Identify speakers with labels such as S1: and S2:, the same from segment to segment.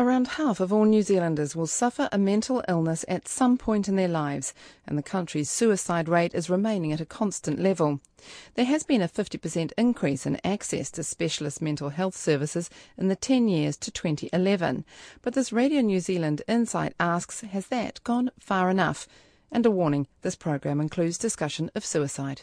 S1: Around half of all New Zealanders will suffer a mental illness at some point in their lives, and the country's suicide rate is remaining at a constant level. There has been a 50% increase in access to specialist mental health services in the 10 years to 2011. But this Radio New Zealand Insight asks, has that gone far enough? And a warning, this program includes discussion of suicide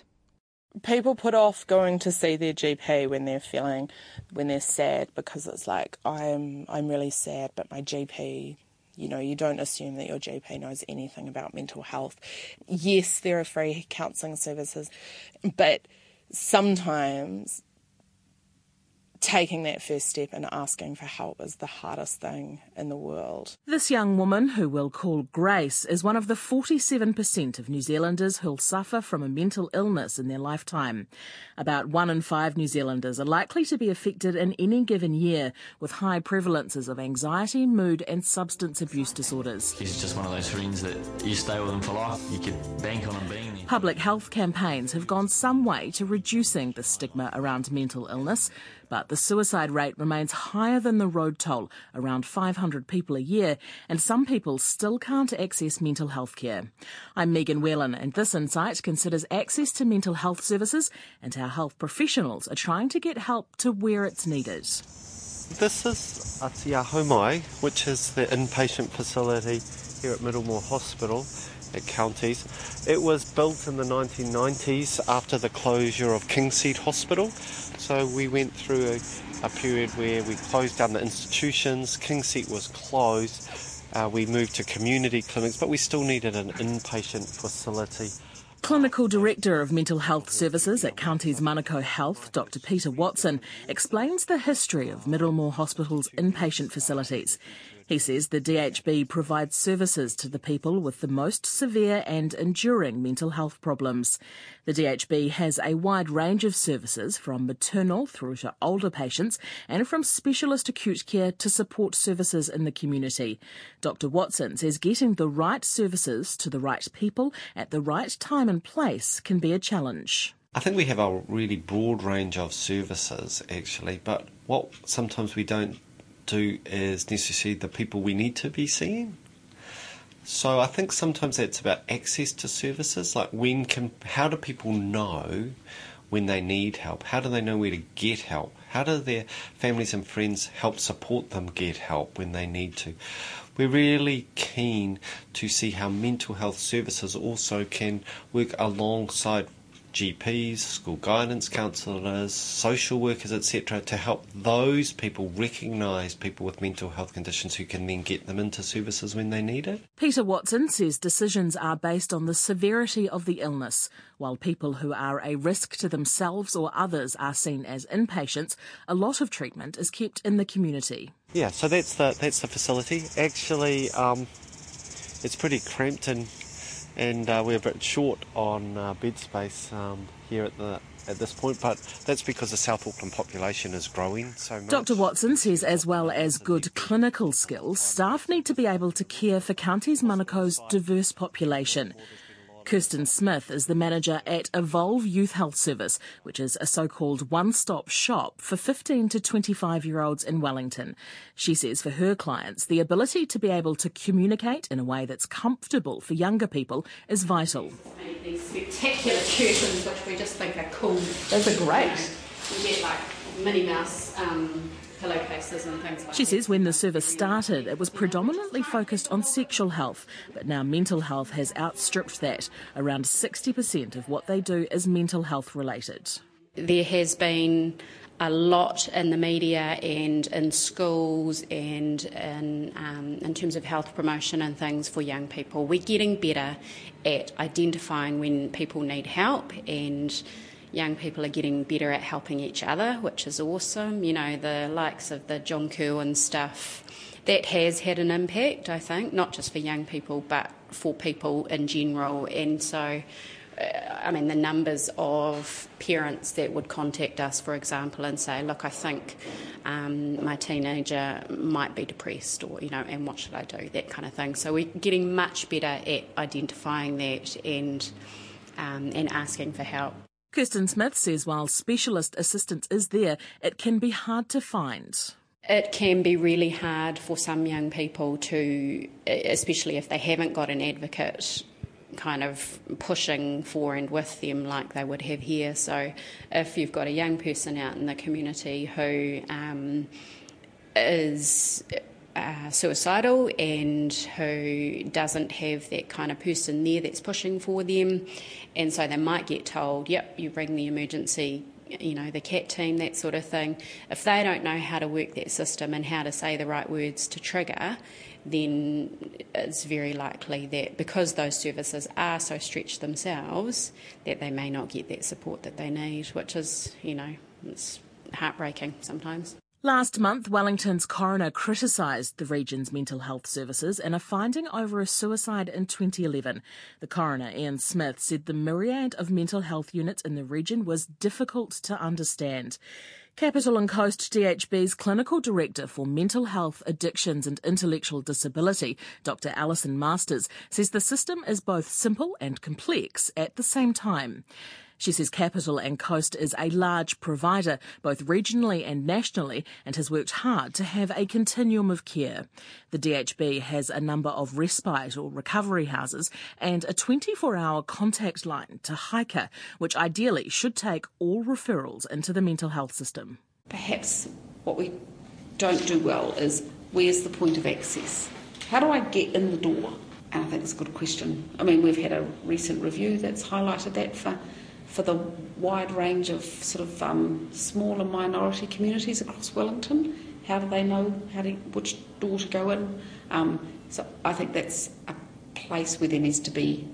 S2: people put off going to see their GP when they're feeling when they're sad because it's like I'm I'm really sad, but my GP, you know, you don't assume that your GP knows anything about mental health. Yes, there are free counselling services, but sometimes taking that first step and asking for help is the hardest thing in the world.
S3: This young woman, who we'll call Grace, is one of the 47% of New Zealanders who'll suffer from a mental illness in their lifetime. About one in five New Zealanders are likely to be affected in any given year, with high prevalences of anxiety, mood, and substance abuse disorders.
S4: He's just one of those friends that you stay with him for life. You could bank on him being there.
S3: Public health campaigns have gone some way to reducing the stigma around mental illness but the suicide rate remains higher than the road toll, around 500 people a year, and some people still can't access mental health care. I'm Megan Whelan, and this insight considers access to mental health services and how health professionals are trying to get help to where it's needed.
S5: This is Tiaho Mai, which is the inpatient facility here at Middlemore Hospital at Counties. It was built in the 1990s after the closure of Kingseat Hospital. So we went through a, a period where we closed down the institutions, Kingseat was closed. Uh, we moved to community clinics, but we still needed an inpatient facility.
S3: Clinical Director of Mental Health Services at Counties Manukau Health, Dr Peter Watson, explains the history of Middlemore Hospital's inpatient facilities. He says the DHB provides services to the people with the most severe and enduring mental health problems. The DHB has a wide range of services from maternal through to older patients and from specialist acute care to support services in the community. Dr Watson says getting the right services to the right people at the right time and place can be a challenge.
S5: I think we have a really broad range of services actually, but what sometimes we don't do is necessarily the people we need to be seeing. So I think sometimes it's about access to services. Like when can, how do people know when they need help? How do they know where to get help? How do their families and friends help support them get help when they need to? We're really keen to see how mental health services also can work alongside GPs, school guidance counsellors, social workers, etc., to help those people recognise people with mental health conditions who can then get them into services when they need it.
S3: Peter Watson says decisions are based on the severity of the illness. While people who are a risk to themselves or others are seen as inpatients, a lot of treatment is kept in the community.
S5: Yeah, so that's the that's the facility. Actually, um, it's pretty cramped and and uh, we're a bit short on uh, bed space um, here at the at this point, but that's because the South Auckland population is growing so much.
S3: Dr Watson says as well as good clinical skills, staff need to be able to care for Counties Manukau's diverse population. Kirsten Smith is the manager at Evolve Youth Health Service, which is a so-called one-stop shop for 15 to 25 year olds in Wellington. She says for her clients, the ability to be able to communicate in a way that's comfortable for younger people is vital.
S6: These spectacular curtains, which we just think are cool.
S3: Those are great.
S6: You, know, you get like Minnie Mouse um, pillowcases and things like
S3: She says when the service started, it was predominantly focused on sexual health, but now mental health has outstripped that. Around 60% of what they do is mental health related.
S6: There has been a lot in the media and in schools and in, um, in terms of health promotion and things for young people. We're getting better at identifying when people need help and young people are getting better at helping each other, which is awesome. You know, the likes of the John Kirwan stuff, that has had an impact, I think, not just for young people, but for people in general. And so, uh, I mean, the numbers of parents that would contact us, for example, and say, look, I think um, my teenager might be depressed, or, you know, and what should I do? That kind of thing. So we're getting much better at identifying that and, um, and asking for help.
S3: Kirsten Smith says while specialist assistance is there, it can be hard to find.
S6: It can be really hard for some young people to, especially if they haven't got an advocate kind of pushing for and with them like they would have here. So, if you've got a young person out in the community who um, is suicidal and who doesn't have that kind of person there that's pushing for them, and so they might get told, "Yep, you bring the emergency." You know, the CAT team, that sort of thing. If they don't know how to work that system and how to say the right words to trigger, then it's very likely that because those services are so stretched themselves, that they may not get that support that they need, which is, you know, it's heartbreaking sometimes.
S3: Last month, Wellington's coroner criticised the region's mental health services in a finding over a suicide in 2011. The coroner, Ian Smith, said the myriad of mental health units in the region was difficult to understand. Capital and Coast DHB's Clinical Director for Mental Health, Addictions and Intellectual Disability, Dr. Alison Masters, says the system is both simple and complex at the same time. She says Capital and Coast is a large provider, both regionally and nationally, and has worked hard to have a continuum of care. The DHB has a number of respite or recovery houses and a 24 hour contact line to Haika, which ideally should take all referrals into the mental health system.
S7: Perhaps what we don't do well is where's the point of access? How do I get in the door? And I think it's a good question. I mean, we've had a recent review that's highlighted that for for the wide range of sort of um, smaller minority communities across Wellington. How do they know how to, which door to go in? Um, so I think that's a place where there needs to be,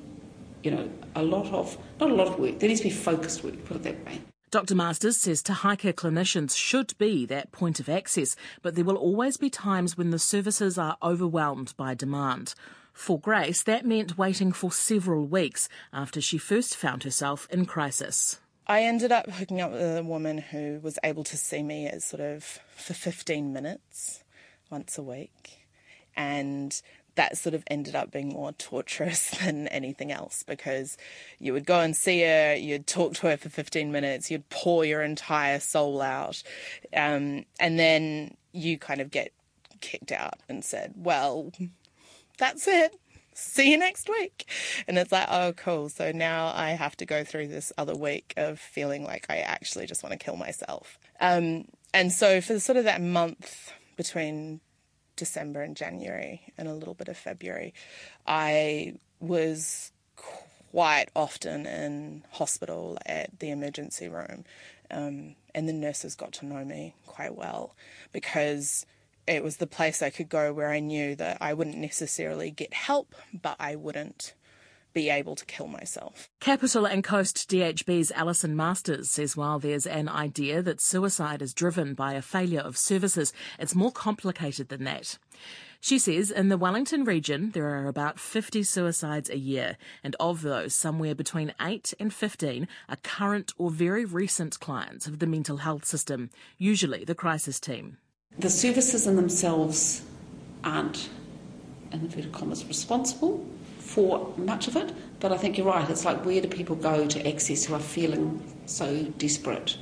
S7: you know, a lot of, not a lot of work, there needs to be focused work, put it that way.
S3: Dr. Masters says Te Haika clinicians should be that point of access, but there will always be times when the services are overwhelmed by demand. For Grace, that meant waiting for several weeks after she first found herself in crisis.
S2: I ended up hooking up with a woman who was able to see me as sort of for 15 minutes once a week. And that sort of ended up being more torturous than anything else because you would go and see her, you'd talk to her for 15 minutes, you'd pour your entire soul out, um, and then you kind of get kicked out and said, Well, that's it. See you next week. And it's like, oh, cool. So now I have to go through this other week of feeling like I actually just want to kill myself. Um, and so for sort of that month between December and January and a little bit of February, I was quite often in hospital at the emergency room. Um, and the nurses got to know me quite well because it was the place I could go where I knew that I wouldn't necessarily get help, but I wouldn't be able to kill myself.
S3: Capital and Coast DHB's Alison Masters says while there's an idea that suicide is driven by a failure of services, it's more complicated than that. She says in the Wellington region there are about 50 suicides a year, and of those, somewhere between 8 and 15 are current or very recent clients of the mental health system, usually the crisis team.
S7: The services in themselves aren't, in inverted commas, responsible for much of it, but I think you're right. It's like where do people go to access who are feeling so desperate?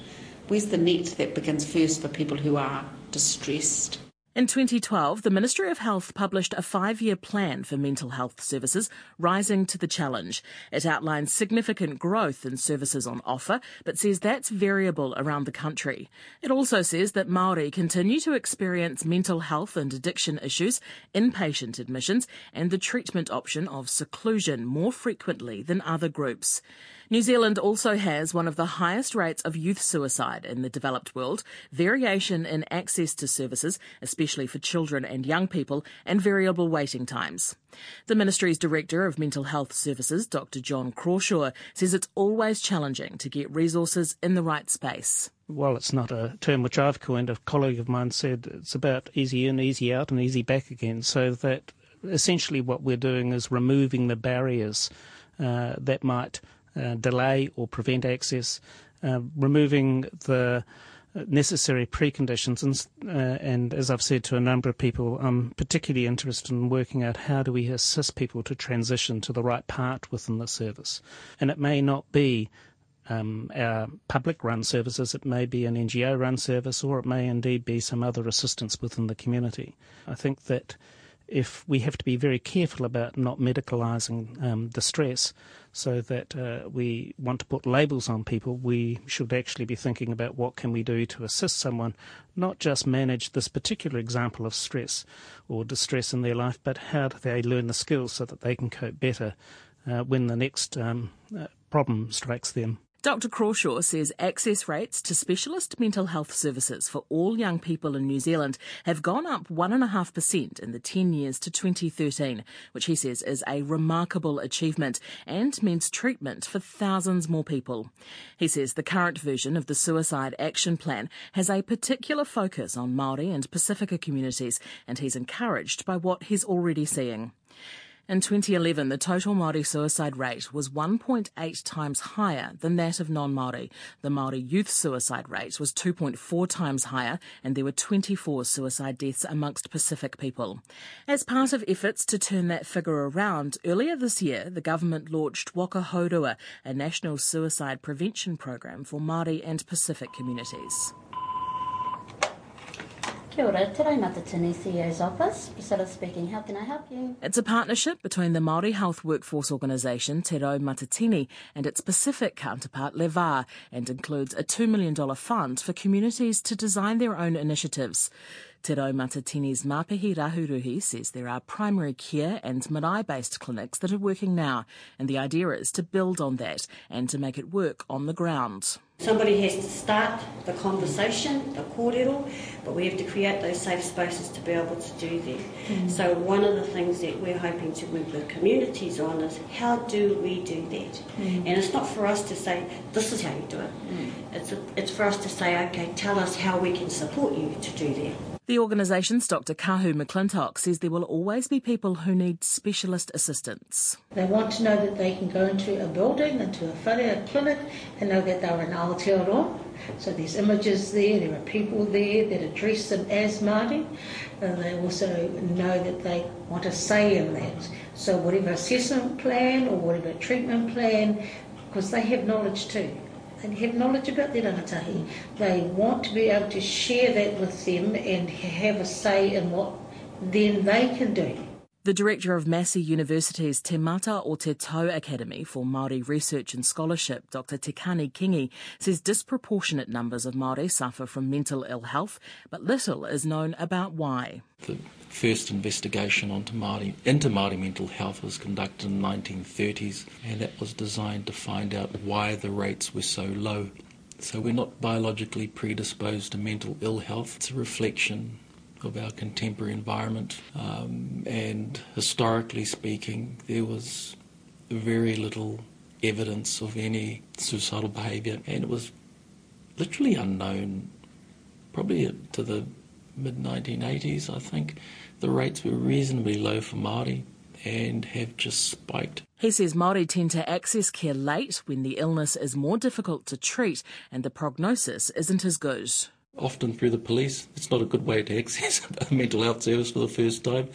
S7: Where's the net that begins first for people who are distressed?
S3: In 2012, the Ministry of Health published a five year plan for mental health services, rising to the challenge. It outlines significant growth in services on offer, but says that's variable around the country. It also says that Māori continue to experience mental health and addiction issues, inpatient admissions, and the treatment option of seclusion more frequently than other groups. New Zealand also has one of the highest rates of youth suicide in the developed world, variation in access to services, especially for children and young people, and variable waiting times. The Ministry's Director of Mental Health Services, Dr John Crawshaw, says it's always challenging to get resources in the right space.
S8: Well, it's not a term which I've coined. A colleague of mine said it's about easy in, easy out, and easy back again. So that essentially what we're doing is removing the barriers uh, that might delay or prevent access, uh, removing the necessary preconditions. And, uh, and, as I've said to a number of people, I'm particularly interested in working out how do we assist people to transition to the right part within the service. And it may not be um, our public run services, it may be an NGO run service, or it may indeed be some other assistance within the community. I think that if we have to be very careful about not medicalising um, distress so that uh, we want to put labels on people, we should actually be thinking about what can we do to assist someone, not just manage this particular example of stress or distress in their life, but how do they learn the skills so that they can cope better uh, when the next um, uh, problem strikes them.
S3: Dr. Crawshaw says access rates to specialist mental health services for all young people in New Zealand have gone up 1.5% in the 10 years to 2013, which he says is a remarkable achievement and means treatment for thousands more people. He says the current version of the Suicide Action Plan has a particular focus on Māori and Pasifika communities, and he's encouraged by what he's already seeing. In 2011, the total Māori suicide rate was 1.8 times higher than that of non-Māori. The Māori youth suicide rate was 2.4 times higher and there were 24 suicide deaths amongst Pacific people. As part of efforts to turn that figure around, earlier this year, the government launched Waka Haurua, a national suicide prevention program for Māori and Pacific communities.
S9: Kia ora, Te Matatini CEO's office. Priscilla speaking. How can I help you?
S3: It's a partnership between the Māori Health Workforce Organisation, Te Rau Matatini, and its Pacific counterpart, Le Va, and includes a $2 million fund for communities to design their own initiatives. Te Rau Matatini's Mapihi Rahuruhi says there are primary care and marae-based clinics that are working now, and the idea is to build on that and to make it work on the ground.
S10: Somebody has to start the conversation, the kōrero, but we have to create those safe spaces to be able to do that. Mm. So one of the things that we're hoping to move the communities on is how do we do that? Mm. And it's not for us to say, this is how you do it. Mm. It's, a, it's for us to say, okay, tell us how we can support you to do that.
S3: The organisation's Dr Kahu McClintock says there will always be people who need specialist assistance.
S11: They want to know that they can go into a building, into a whare, a clinic, and know that they're in Aotearoa. So there's images there, there are people there that address them as Māori. And they also know that they want a say in that. So whatever assessment plan or whatever treatment plan, because they have knowledge too and have knowledge about their rangatahi. They want to be able to share that with them and have a say in what then they can do.
S3: The director of Massey University's Te Mata o Te Tau Academy for Māori Research and Scholarship, Dr Te Kani Kingi, says disproportionate numbers of Māori suffer from mental ill health, but little is known about why.
S12: The first investigation onto Māori, into Māori mental health was conducted in the 1930s, and that was designed to find out why the rates were so low. So we're not biologically predisposed to mental ill health. It's a reflection of our contemporary environment. Um, and historically speaking, there was very little evidence of any suicidal behaviour, and it was literally unknown probably to the mid 1980s, I think. The rates were reasonably low for Māori and have just spiked.
S3: He says Māori tend to access care late when the illness is more difficult to treat and the prognosis isn't as good
S12: often through the police. It's not a good way to access a mental health service for the first time.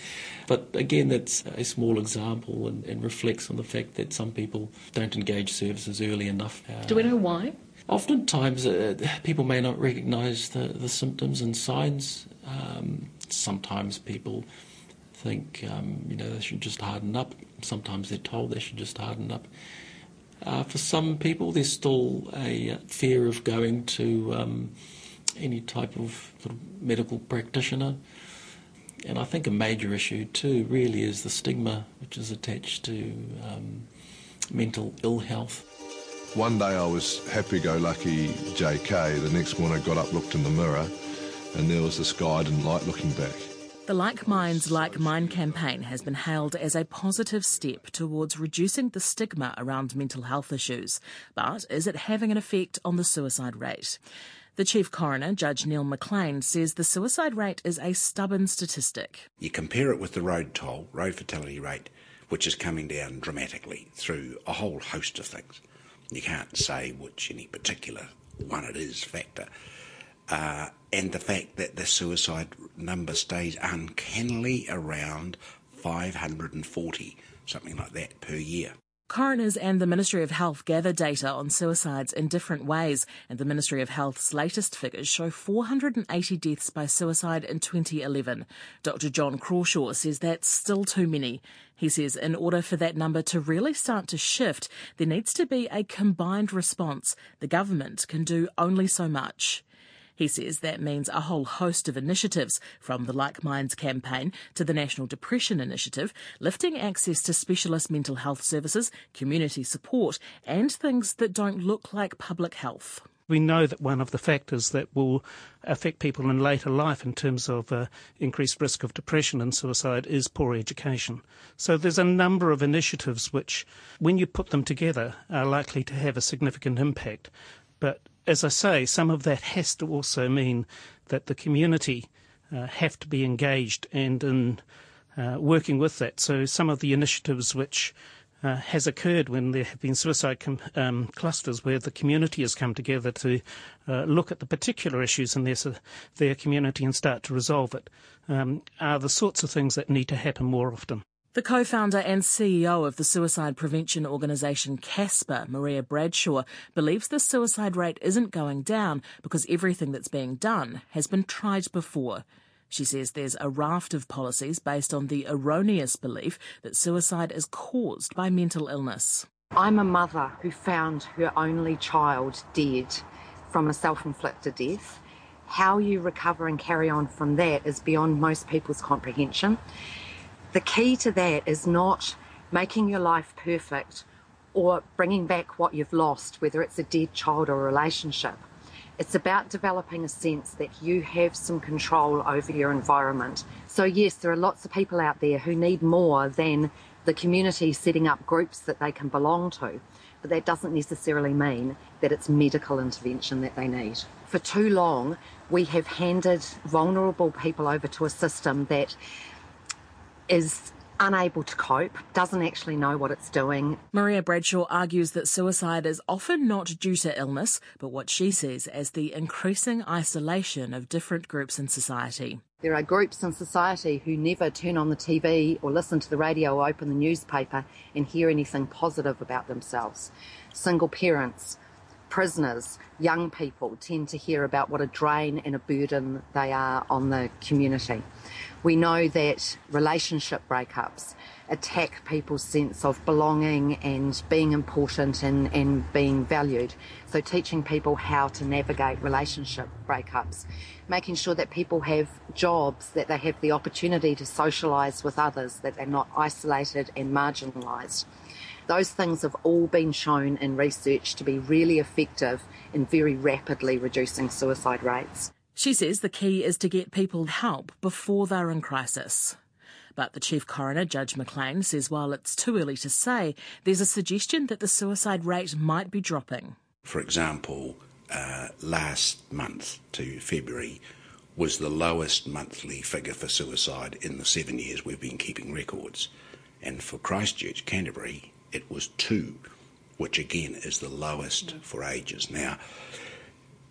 S12: But again, that's a small example and, and reflects on the fact that some people don't engage services early enough.
S3: Uh, Do we know why?
S12: Oftentimes, uh, people may not recognise the, the symptoms and signs. Um, sometimes people think, um, you know, they should just harden up. Sometimes they're told they should just harden up. Uh, for some people, there's still a fear of going to um, any type of, medical practitioner. And I think a major issue too really is the stigma which is attached to um, mental ill health.
S13: One day I was happy-go-lucky JK. The next morning I got up, looked in the mirror, and there was this guy I didn't like looking back.
S3: The Like Minds Like Mine campaign has been hailed as a positive step towards reducing the stigma around mental health issues. But is it having an effect on the suicide rate? The Chief Coroner, Judge Neil McLean, says the suicide rate is a stubborn statistic.
S14: You compare it with the road toll, road fatality rate, which is coming down dramatically through a whole host of things. You can't say which any particular one it is factor. Uh, and the fact that the suicide number stays uncannily around 540, something like that, per year.
S3: Coroners and the Ministry of Health gather data on suicides in different ways, and the Ministry of Health's latest figures show 480 deaths by suicide in 2011. Dr. John Crawshaw says that's still too many. He says in order for that number to really start to shift, there needs to be a combined response. The government can do only so much. He says that means a whole host of initiatives, from the Like Minds campaign to the National Depression Initiative, lifting access to specialist mental health services, community support, and things that don't look like public health.
S8: We know that one of the factors that will affect people in later life in terms of uh, increased risk of depression and suicide is poor education. So there's a number of initiatives which, when you put them together, are likely to have a significant impact. But as I say, some of that has to also mean that the community uh, have to be engaged and in uh, working with that. So some of the initiatives which uh, has occurred when there have been suicide com- um, clusters where the community has come together to uh, look at the particular issues in their, their community and start to resolve it um, are the sorts of things that need to happen more often.
S3: The co founder and CEO of the suicide prevention organisation CASPER, Maria Bradshaw, believes the suicide rate isn't going down because everything that's being done has been tried before. She says there's a raft of policies based on the erroneous belief that suicide is caused by mental illness.
S15: I'm a mother who found her only child dead from a self inflicted death. How you recover and carry on from that is beyond most people's comprehension. The key to that is not making your life perfect or bringing back what you've lost, whether it's a dead child or a relationship. It's about developing a sense that you have some control over your environment. So, yes, there are lots of people out there who need more than the community setting up groups that they can belong to. But that doesn't necessarily mean that it's medical intervention that they need. For too long, we have handed vulnerable people over to a system that is unable to cope, doesn't actually know what it's doing.
S3: Maria Bradshaw argues that suicide is often not due to illness, but what she sees as the increasing isolation of different groups in society.
S15: There are groups in society who never turn on the TV or listen to the radio or open the newspaper and hear anything positive about themselves. Single parents, prisoners, young people tend to hear about what a drain and a burden they are on the community. We know that relationship breakups attack people's sense of belonging and being important and, and being valued. So, teaching people how to navigate relationship breakups, making sure that people have jobs, that they have the opportunity to socialise with others, that they're not isolated and marginalised. Those things have all been shown in research to be really effective in very rapidly reducing suicide rates.
S3: She says the key is to get people help before they're in crisis. But the Chief Coroner, Judge McLean, says while it's too early to say, there's a suggestion that the suicide rate might be dropping.
S14: For example, uh, last month to February was the lowest monthly figure for suicide in the seven years we've been keeping records. And for Christchurch, Canterbury, it was two, which again is the lowest for ages. Now,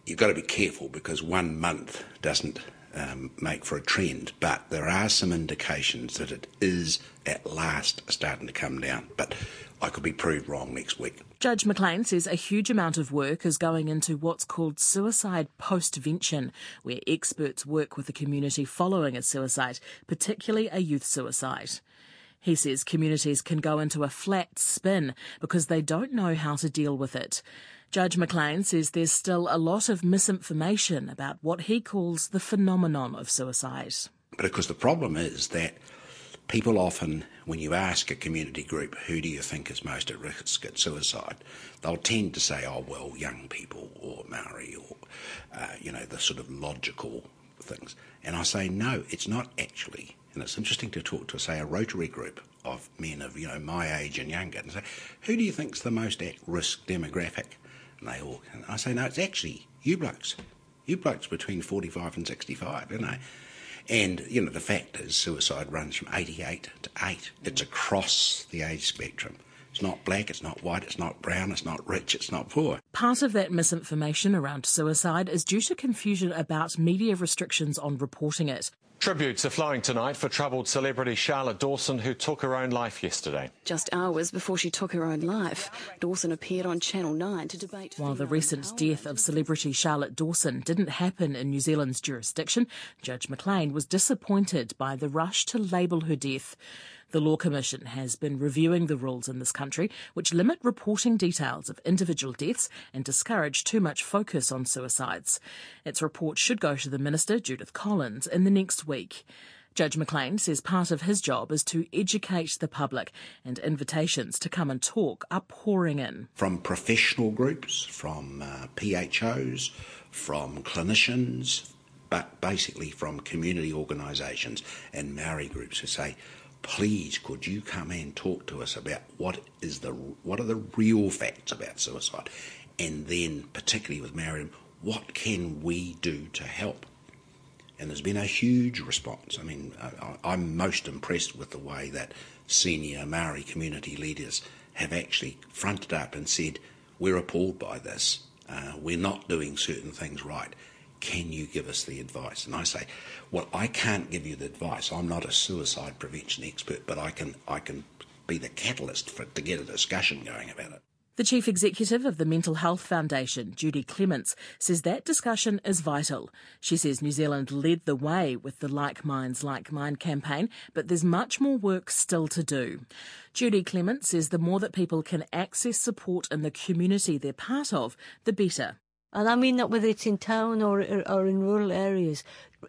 S14: you've got to be careful because one month doesn't um, make for a trend, but there are some indications that it is at last starting to come down. But I could be proved wrong next week.
S3: Judge McLean says a huge amount of work is going into what's called suicide postvention, where experts work with the community following a suicide, particularly a youth suicide. He says communities can go into a flat spin because they don't know how to deal with it. Judge McLean says there's still a lot of misinformation about what he calls the phenomenon of suicide.
S14: Course, the problem is that people often, when you ask a community group, who do you think is most at risk at suicide, they'll tend to say, oh, well, young people or Maori or, uh, you know, the sort of logical things. And I say, no, it's not actually and it's interesting to talk to, say, a Rotary group of men of, you know, my age and younger and say, who do you think's the most at risk demographic? And they all, and I say, no, it's actually you blokes. You blokes between 45 and 65, you know. And, you know, the fact is suicide runs from 88 to 8. It's across the age spectrum. It's not black, it's not white, it's not brown, it's not rich, it's not poor.
S3: Part of that misinformation around suicide is due to confusion about media restrictions on reporting it.
S16: Tributes are flowing tonight for troubled celebrity Charlotte Dawson, who took her own life yesterday.
S17: Just hours before she took her own life, Dawson appeared on Channel 9 to debate.
S3: While the recent death of celebrity Charlotte Dawson didn't happen in New Zealand's jurisdiction, Judge McLean was disappointed by the rush to label her death. The Law Commission has been reviewing the rules in this country which limit reporting details of individual deaths and discourage too much focus on suicides. Its report should go to the Minister, Judith Collins, in the next week. Judge McLean says part of his job is to educate the public, and invitations to come and talk are pouring in.
S14: From professional groups, from uh, PHOs, from clinicians, but basically from community organisations and Maori groups who say, please could you come and talk to us about what is the what are the real facts about suicide? And then particularly with Maori what can we do to help? And there's been a huge response. I mean I, am most impressed with the way that senior Maori community leaders have actually fronted up and said we're appalled by this. Uh, we're not doing certain things right can you give us the advice? And I say, well, I can't give you the advice. I'm not a suicide prevention expert, but I can, I can be the catalyst for, to get a discussion going about it.
S3: The chief executive of the Mental Health Foundation, Judi Clements, says that discussion is vital. She says New Zealand led the way with the Like Minds, Like Mind campaign, but there's much more work still to do. Judi Clements says the more that people can access support in the community they're part of, the better.
S18: And I mean that whether it's in town or, or in rural areas,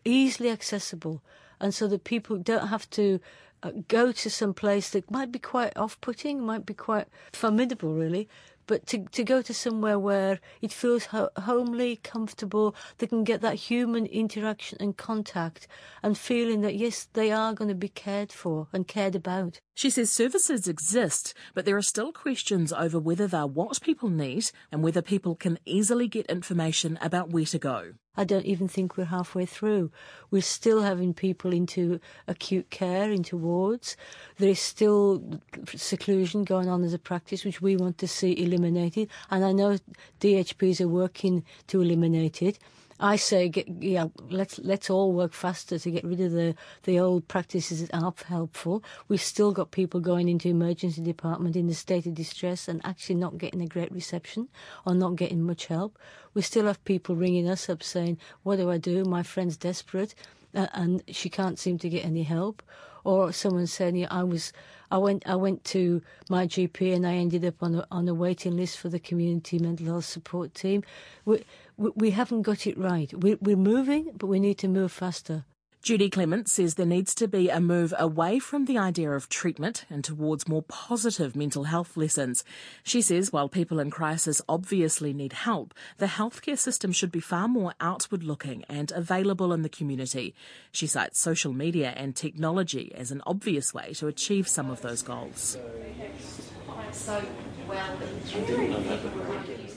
S18: easily accessible. And so that people don't have to uh, go to some place that might be quite off putting, might be quite formidable, really, but to, to go to somewhere where it feels ho- homely, comfortable, they can get that human interaction and contact and feeling that, yes, they are going to be cared for and cared about.
S3: She says services exist, but there are still questions over whether they're what people need and whether people can easily get information about where to go.
S18: I don't even think we're halfway through. We're still having people into acute care, into wards. There is still seclusion going on as a practice, which we want to see eliminated. And I know DHBs are working to eliminate it. I say, get, let's let's all work faster to get rid of the, the old practices that aren't helpful. We've still got people going into emergency department in a state of distress and actually not getting a great reception or not getting much help. We still have people ringing us up saying, "What do I do? My friend's desperate, and she can't seem to get any help." Or someone saying, yeah, "I was." I went I went to my GP and I ended up on a, on a waiting list for the community mental health support team. We, we haven't got it right. We're, we're moving, but we need to move faster.
S3: Judi Clement says there needs to be a move away from the idea of treatment and towards more positive mental health lessons. She says while people in crisis obviously need help, the healthcare system should be far more outward looking and available in the community. She cites social media and technology as an obvious way to achieve some of those goals.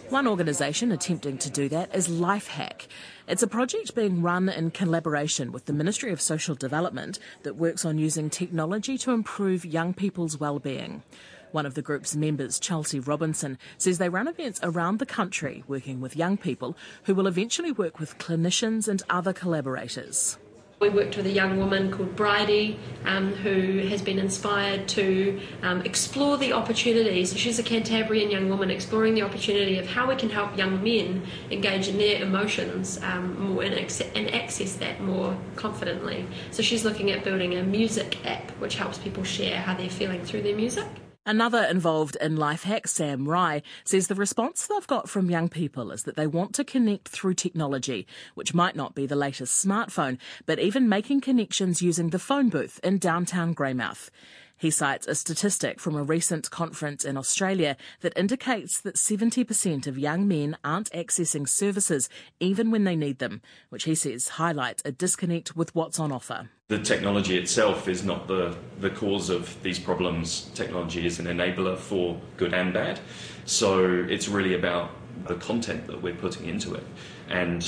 S3: One organisation attempting to do that is Lifehack. It's a project being run in collaboration with the Ministry of Social Development that works on using technology to improve young people's well-being. One of the group's members, Chelsea Robinson, says they run events around the country working with young people who will eventually work with clinicians and other collaborators.
S19: We worked with a young woman called Bridie um, who has been inspired to um, explore the opportunities. She's a Cantabrian young woman exploring the opportunity of how we can help young men engage in their emotions um, more and, and access that more confidently. So she's looking at building a music app which helps people share how they're feeling through their music.
S3: Another involved in life Lifehack, Sam Rye, says the response they've got from young people is that they want to connect through technology, which might not be the latest smartphone, but even making connections using the phone booth in downtown Greymouth. He cites a statistic from a recent conference in Australia that indicates that 70% of young men aren't accessing services even when they need them, which he says highlights a disconnect with what's on offer.
S20: The technology itself is not the, the cause of these problems. Technology is an enabler for good and bad. So it's really about the content that we're putting into it. And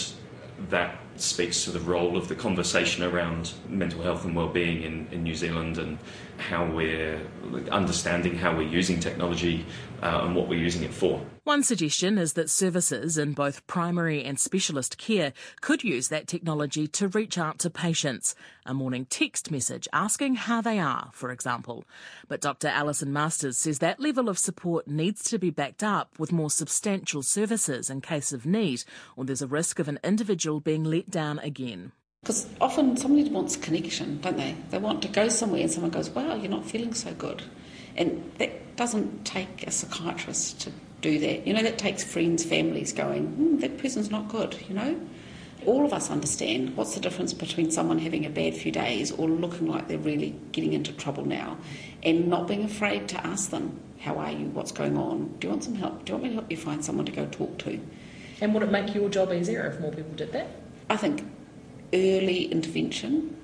S20: that speaks to the role of the conversation around mental health and well-being in, in New Zealand and how we're understanding how we're using technology uh, and what we're using it for.
S3: One suggestion is that services in both primary and specialist care could use that technology to reach out to patients. A morning text message asking how they are, for example. But Dr. Alison Masters says that level of support needs to be backed up with more substantial services in case of need, or there's a risk of an individual being let down again.
S7: Because often somebody wants connection, don't they? They want to go somewhere and someone goes, wow, you're not feeling so good. And that doesn't take a psychiatrist to do that. You know, that takes friends, families going, hmm, that person's not good, you know? All of us understand what's the difference between someone having a bad few days or looking like they're really getting into trouble now and not being afraid to ask them, how are you, what's going on, do you want some help, do you want me to help you find someone to go talk to?
S2: And would it make your job easier if more people did that?
S7: I think early intervention.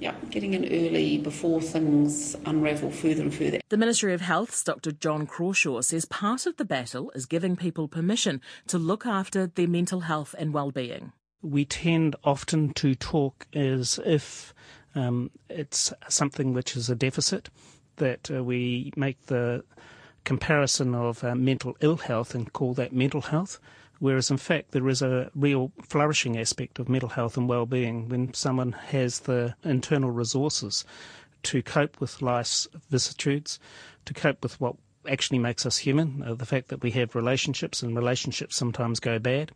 S7: Yeah, getting in early before things unravel further and further.
S3: The Ministry of Health's Dr. John Crawshaw says part of the battle is giving people permission to look after their mental health and well-being.
S8: We tend often to talk as if um, it's something which is a deficit, that uh, we make the comparison of uh, mental ill health and call that mental health whereas in fact there is a real flourishing aspect of mental health and well-being when someone has the internal resources to cope with life's vicissitudes, to cope with what actually makes us human, uh, the fact that we have relationships and relationships sometimes go bad,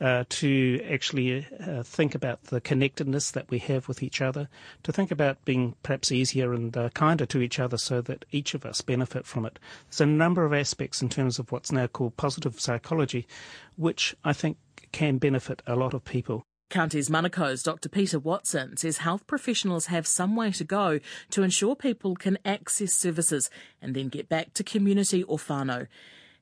S8: uh, to actually uh, think about the connectedness that we have with each other, to think about being perhaps easier and uh, kinder to each other so that each of us benefit from it. There's a number of aspects in terms of what's now called positive psychology, which I think can benefit a lot of people.
S3: Counties Manukau's Dr. Peter Watson says health professionals have some way to go to ensure people can access services and then get back to community or whānau.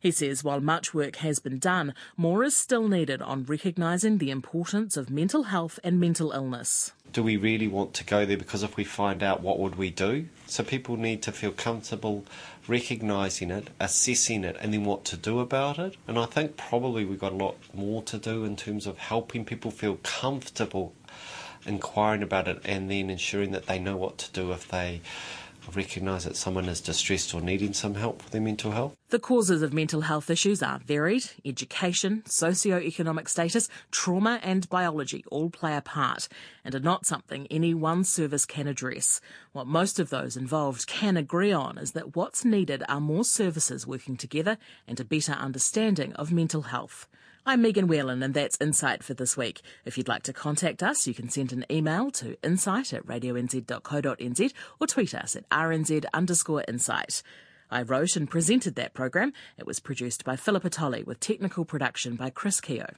S3: He says while much work has been done, more is still needed on recognising the importance of mental health and mental illness.
S5: Do we really want to go there? Because if we find out, what would we do? So people need to feel comfortable recognising it, assessing it, and then what to do about it. And I think probably we've got a lot more to do in terms of helping people feel comfortable inquiring about it and then ensuring that they know what to do if they recognise that someone is distressed or needing some help for their mental health.
S3: The causes of mental health issues are varied. Education, socio-economic status, trauma and biology all play a part and are not something any one service can address. What most of those involved can agree on is that what's needed are more services working together and a better understanding of mental health. I'm Megan Whelan, and that's Insight for this week. If you'd like to contact us, you can send an email to insight at radionz.co.nz or tweet us at rnz underscore insight. I wrote and presented that program. It was produced by Philippa Tolley with technical production by Chris Keogh.